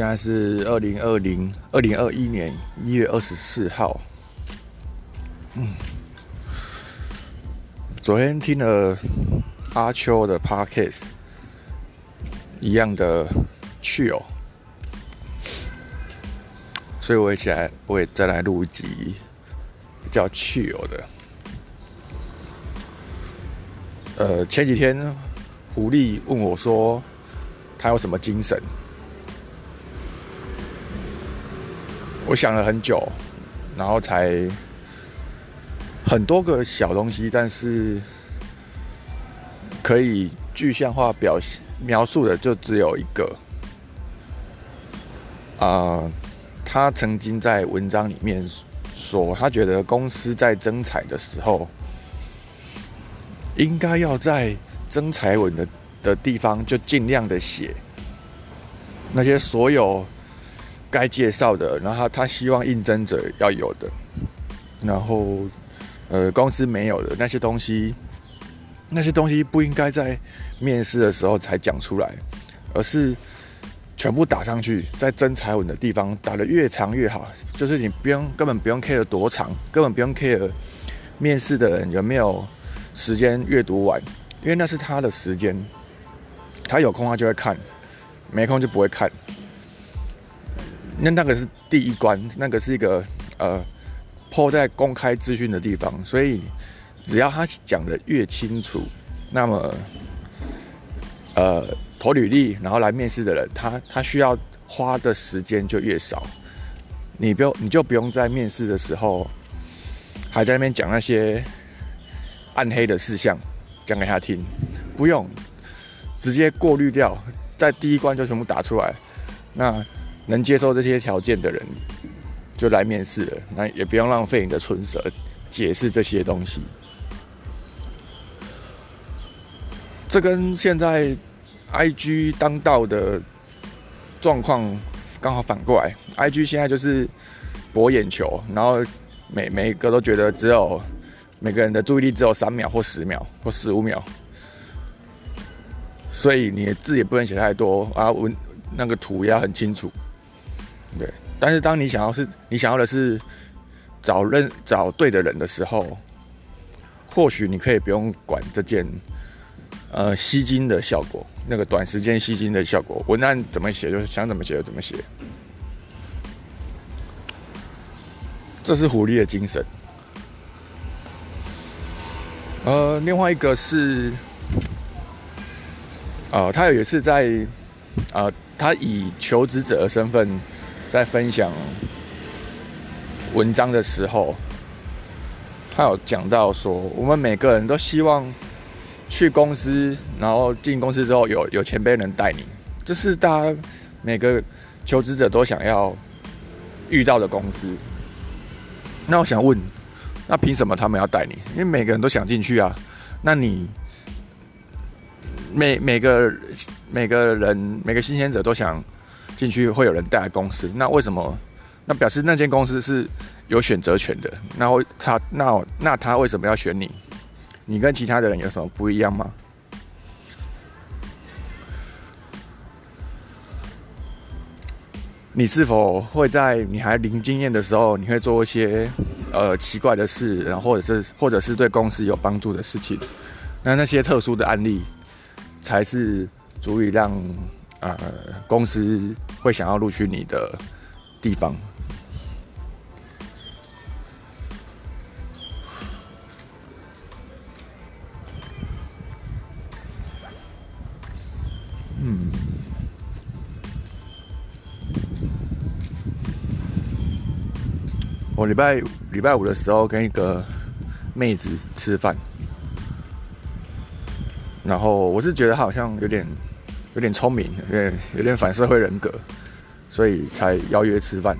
现在是二零二零二零二一年一月二十四号。嗯，昨天听了阿秋的 podcast，一样的去哦，所以我也起来，我也再来录一集比较去有的。呃，前几天狐狸问我说，他有什么精神？我想了很久，然后才很多个小东西，但是可以具象化表描述的就只有一个。啊，他曾经在文章里面说，他觉得公司在征财的时候，应该要在征财文的的地方就尽量的写那些所有。该介绍的，然后他希望应征者要有的，然后呃公司没有的那些东西，那些东西不应该在面试的时候才讲出来，而是全部打上去，在真才文的地方打得越长越好。就是你不用根本不用 care 多长，根本不用 care 面试的人有没有时间阅读完，因为那是他的时间，他有空他就会看，没空就不会看。那那个是第一关，那个是一个呃，抛在公开资讯的地方，所以只要他讲的越清楚，那么呃投履历然后来面试的人，他他需要花的时间就越少。你不用你就不用在面试的时候还在那边讲那些暗黑的事项讲给他听，不用直接过滤掉，在第一关就全部打出来，那。能接受这些条件的人，就来面试了。那也不用浪费你的唇舌解释这些东西。这跟现在 I G 当道的状况刚好反过来。I G 现在就是博眼球，然后每每一个都觉得只有每个人的注意力只有三秒或十秒或十五秒，所以你的字也不能写太多啊，文那个图也要很清楚。对，但是当你想要是你想要的是找认找对的人的时候，或许你可以不用管这件呃吸金的效果，那个短时间吸金的效果，文案怎么写就是想怎么写就怎么写，这是狐狸的精神。呃，另外一个是，啊，他有一次在啊，他以求职者的身份。在分享文章的时候，他有讲到说，我们每个人都希望去公司，然后进公司之后有有前辈能带你，这是大家每个求职者都想要遇到的公司。那我想问，那凭什么他们要带你？因为每个人都想进去啊。那你每每个每个人每个新鲜者都想。进去会有人带来公司，那为什么？那表示那间公司是有选择权的。那他那那他为什么要选你？你跟其他的人有什么不一样吗？你是否会在你还零经验的时候，你会做一些呃奇怪的事，然后或者是或者是对公司有帮助的事情？那那些特殊的案例，才是足以让。呃，公司会想要录取你的地方。嗯，我礼拜礼拜五的时候跟一个妹子吃饭，然后我是觉得好像有点。有点聪明，有点有点反社会人格，所以才邀约吃饭，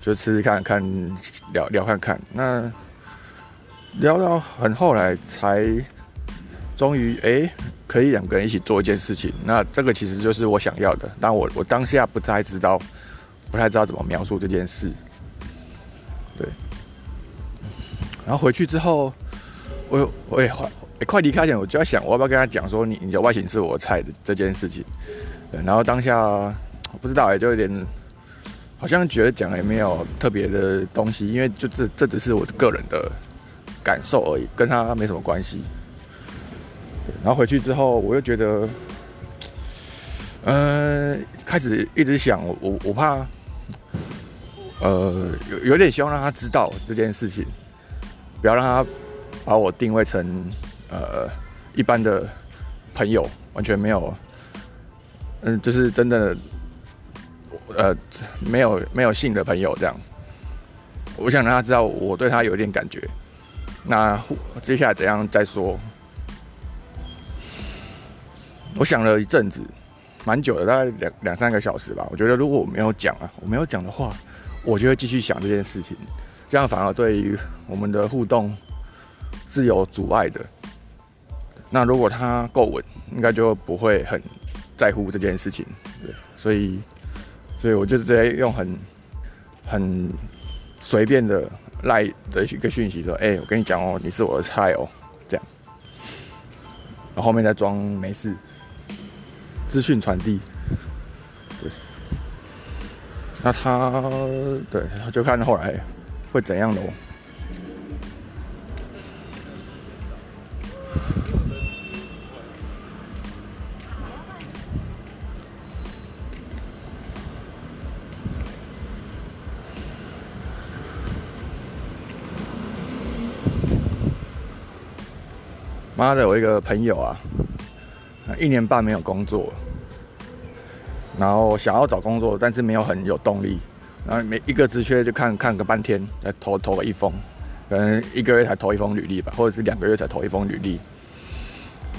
就吃吃看看聊聊看看。那聊到很后来，才终于哎，可以两个人一起做一件事情。那这个其实就是我想要的，但我我当下不太知道，不太知道怎么描述这件事。对，然后回去之后，我我也快离开前，我就在想，我要不要跟他讲说，你你的外形是我菜的这件事情。然后当下不知道也，就有点好像觉得讲也没有特别的东西，因为就这这只是我个人的感受而已，跟他没什么关系。然后回去之后，我又觉得，呃，开始一直想，我我怕，呃，有有点希望让他知道这件事情，不要让他把我定位成呃一般的朋友，完全没有，嗯，就是真的，呃，没有没有性的朋友这样。我想让他知道我对他有点感觉，那接下来怎样再说？我想了一阵子，蛮久的，大概两两三个小时吧。我觉得如果我没有讲啊，我没有讲的话，我就会继续想这件事情，这样反而对于我们的互动是有阻碍的。那如果他够稳，应该就不会很在乎这件事情。对，所以，所以我就直接用很很随便的赖的一个讯息说：“哎，我跟你讲哦，你是我的菜哦。”这样，然后后面再装没事。资讯传递，对，那他对，就看后来会怎样的哦。妈的，我一个朋友啊。一年半没有工作，然后想要找工作，但是没有很有动力，然后每一个职缺就看看个半天，再投投了一封，可能一个月才投一封履历吧，或者是两个月才投一封履历。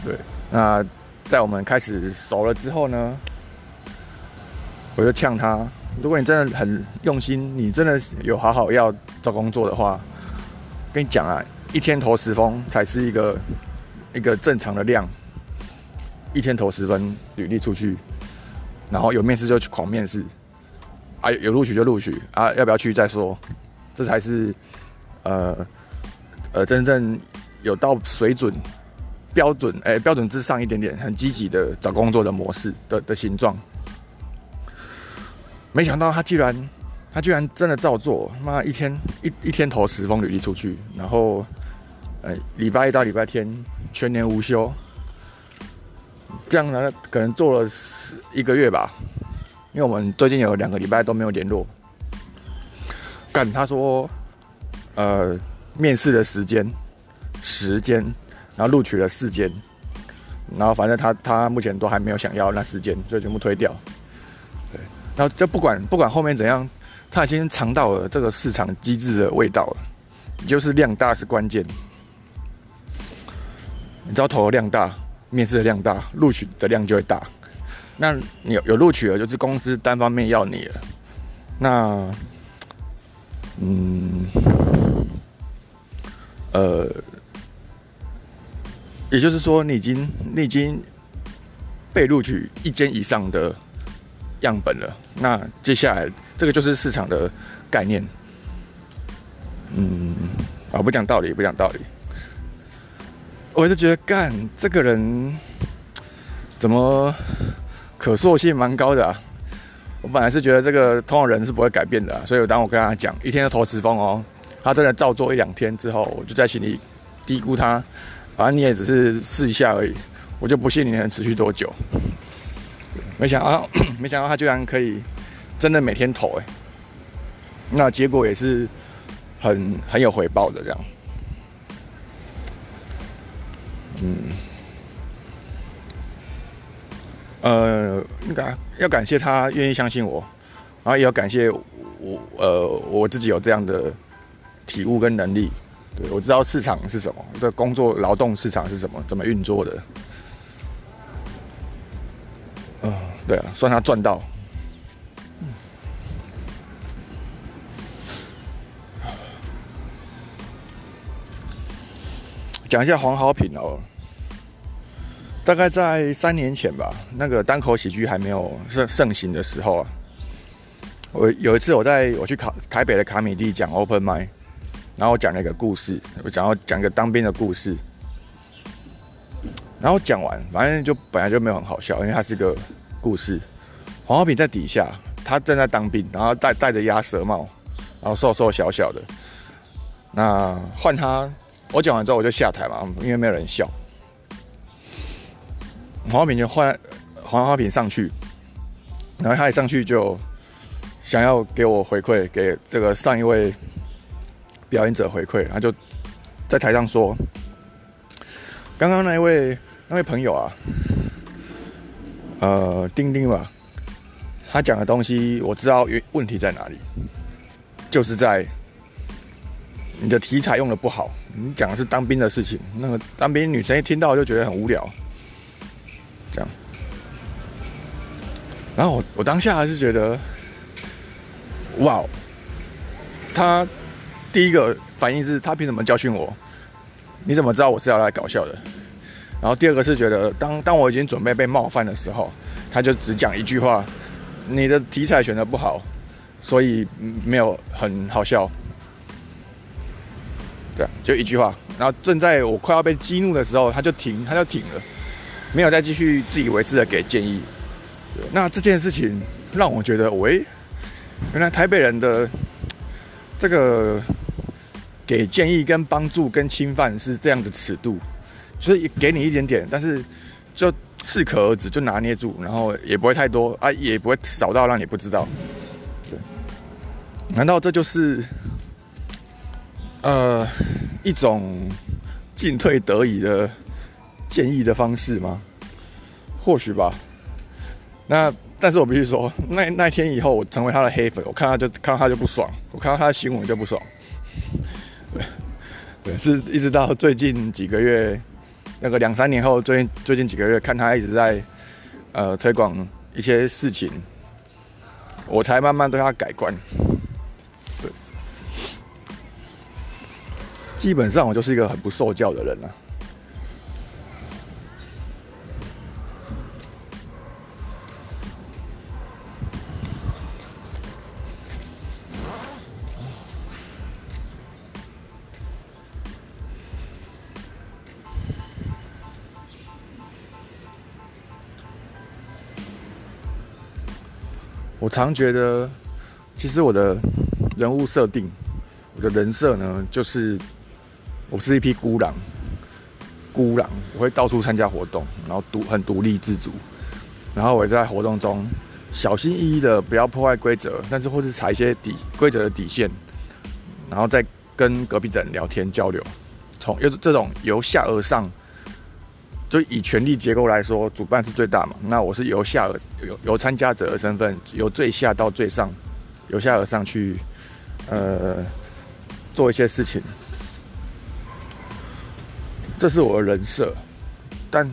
对，那在我们开始熟了之后呢，我就呛他：如果你真的很用心，你真的有好好要找工作的话，跟你讲啊，一天投十封才是一个一个正常的量。一天投十分履历出去，然后有面试就去狂面试，啊有录取就录取啊，要不要去再说，这才是呃呃真正有到水准标准哎标准之上一点点很积极的找工作的模式的的形状。没想到他居然他居然真的照做，妈一天一一天投十封履历出去，然后呃礼拜一到礼拜天全年无休。这样呢，可能做了一个月吧，因为我们最近有两个礼拜都没有联络。干，他说，呃，面试的时间，时间，然后录取了四间，然后反正他他目前都还没有想要那四间，所以全部推掉。对，然后就不管不管后面怎样，他已经尝到了这个市场机制的味道了，就是量大是关键。你知道投的量大。面试的量大，录取的量就会大。那你有有录取了，就是公司单方面要你了。那，嗯，呃，也就是说，你已经你已经被录取一间以上的样本了。那接下来这个就是市场的概念。嗯，啊，不讲道理，不讲道理。我就觉得干这个人怎么可塑性蛮高的啊！我本来是觉得这个通常人是不会改变的，所以当我跟他讲一天要投十封哦，他真的照做一两天之后，我就在心里低估他。反正你也只是试一下而已，我就不信你能持续多久。没想到，没想到他居然可以真的每天投哎！那结果也是很很有回报的这样。嗯，呃，应该要感谢他愿意相信我，然后也要感谢我，呃，我自己有这样的体悟跟能力，对我知道市场是什么，这工作劳动市场是什么，怎么运作的。嗯，对啊，算他赚到。讲一下黄好品哦，大概在三年前吧，那个单口喜剧还没有盛盛行的时候啊，我有一次我在我去卡台北的卡米蒂讲 open m i 然后我讲了一个故事，我想要讲一个当兵的故事，然后讲完，反正就本来就没有很好笑，因为它是个故事，黄浩平在底下，他正在当兵，然后戴戴着鸭舌帽，然后瘦瘦小小的。那换他，我讲完之后我就下台嘛，因为没有人笑。黄浩平就换黄浩平上去，然后他一上去就想要给我回馈，给这个上一位表演者回馈，他就在台上说：“刚刚那一位那位朋友啊，呃，丁丁吧。”他讲的东西我知道，问问题在哪里，就是在你的题材用的不好。你讲的是当兵的事情，那个当兵女生一听到就觉得很无聊，这样。然后我我当下还是觉得，哇，他第一个反应是他凭什么教训我？你怎么知道我是要来搞笑的？然后第二个是觉得，当当我已经准备被冒犯的时候，他就只讲一句话。你的题材选的不好，所以没有很好笑。对，就一句话。然后正在我快要被激怒的时候，他就停，他就停了，没有再继续自以为是的给建议。那这件事情让我觉得，喂，原来台北人的这个给建议、跟帮助、跟侵犯是这样的尺度，就是给你一点点，但是就。适可而止，就拿捏住，然后也不会太多啊，也不会少到让你不知道。对，难道这就是呃一种进退得已的建议的方式吗？或许吧。那但是我必须说，那那天以后我成为他的黑粉，我看他就看到他就不爽，我看到他的新闻就不爽。对，对，是一直到最近几个月。那个两三年后，最近最近几个月，看他一直在呃推广一些事情，我才慢慢对他改观。基本上我就是一个很不受教的人了。我常觉得，其实我的人物设定，我的人设呢，就是我是一匹孤狼，孤狼，我会到处参加活动，然后独很独立自主，然后我在活动中小心翼翼的不要破坏规则，但是或是踩一些底规则的底线，然后再跟隔壁的人聊天交流，从又是这种由下而上。就以权力结构来说，主办是最大嘛。那我是由下而由由参加者的身份，由最下到最上，由下而上去，呃，做一些事情。这是我的人设，但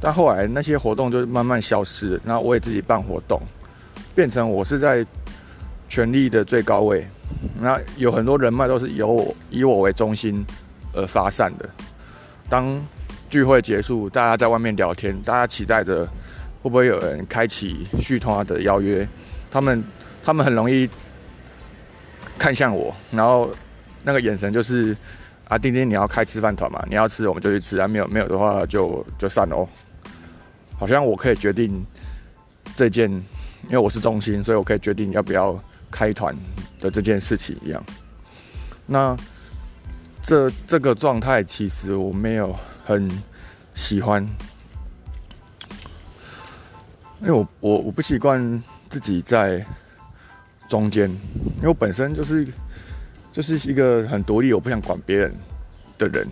但后来那些活动就慢慢消失。然后我也自己办活动，变成我是在权力的最高位。那有很多人脉都是由我以我为中心而发散的。当聚会结束，大家在外面聊天，大家期待着会不会有人开启续通的邀约。他们他们很容易看向我，然后那个眼神就是啊，丁丁你要开吃饭团嘛？你要吃我们就去吃啊，没有没有的话就就散了哦。好像我可以决定这件，因为我是中心，所以我可以决定要不要开团的这件事情一样。那这这个状态其实我没有。很喜欢，因为我我我不习惯自己在中间，因为我本身就是就是一个很独立，我不想管别人的人。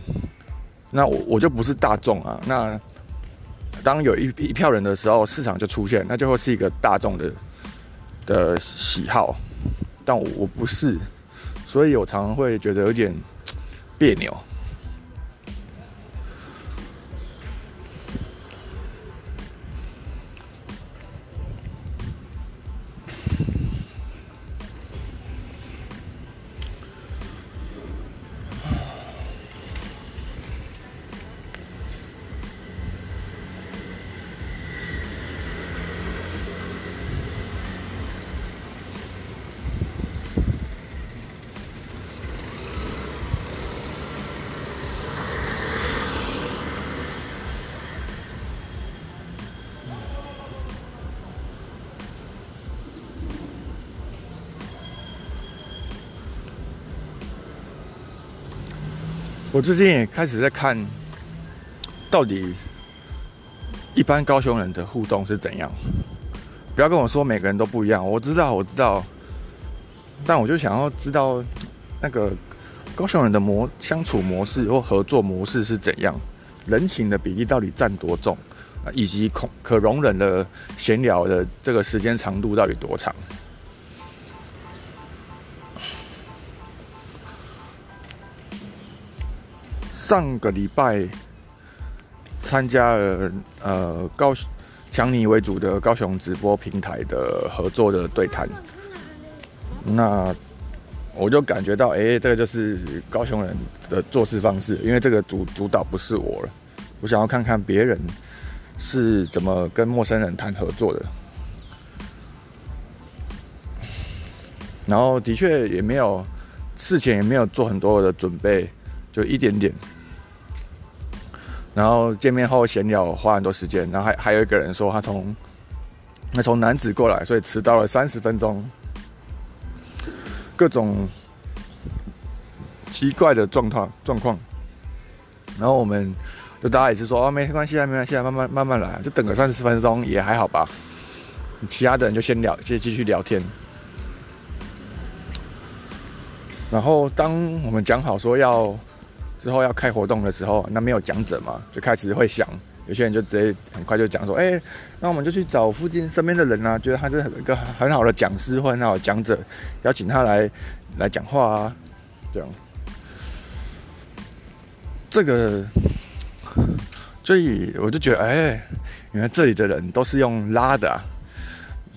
那我我就不是大众啊。那当有一一票人的时候，市场就出现，那就会是一个大众的的喜好。但我我不是，所以我常常会觉得有点别扭。我最近也开始在看，到底一般高雄人的互动是怎样。不要跟我说每个人都不一样，我知道，我知道，但我就想要知道那个高雄人的模相处模式或合作模式是怎样，人情的比例到底占多重，以及可可容忍的闲聊的这个时间长度到底多长。上个礼拜参加了呃高强尼为主的高雄直播平台的合作的对谈，那我就感觉到，哎，这个就是高雄人的做事方式，因为这个主主导不是我了，我想要看看别人是怎么跟陌生人谈合作的，然后的确也没有事前也没有做很多的准备，就一点点。然后见面后闲聊花很多时间，然后还还有一个人说他从那从南子过来，所以迟到了三十分钟，各种奇怪的状况状况。然后我们就大家也是说哦没关系啊没关系啊慢慢慢慢来，就等个三十分钟也还好吧。其他的人就先聊，先继续聊天。然后当我们讲好说要。之后要开活动的时候，那没有讲者嘛，就开始会想，有些人就直接很快就讲说，哎，那我们就去找附近身边的人啊，觉得他是一个很好的讲师或很好的讲者，邀请他来来讲话啊，这样。这个，所以我就觉得，哎，原来这里的人都是用拉的，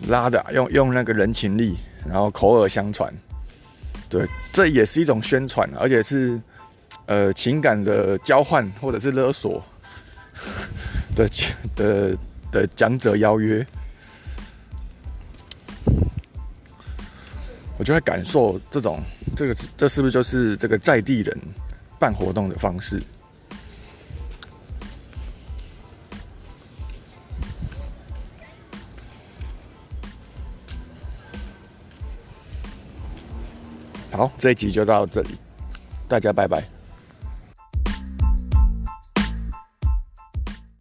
拉的，用用那个人情力，然后口耳相传，对，这也是一种宣传，而且是。呃，情感的交换或者是勒索 的的的讲者邀约，我就会感受这种这个这是不是就是这个在地人办活动的方式？好，这一集就到这里，大家拜拜。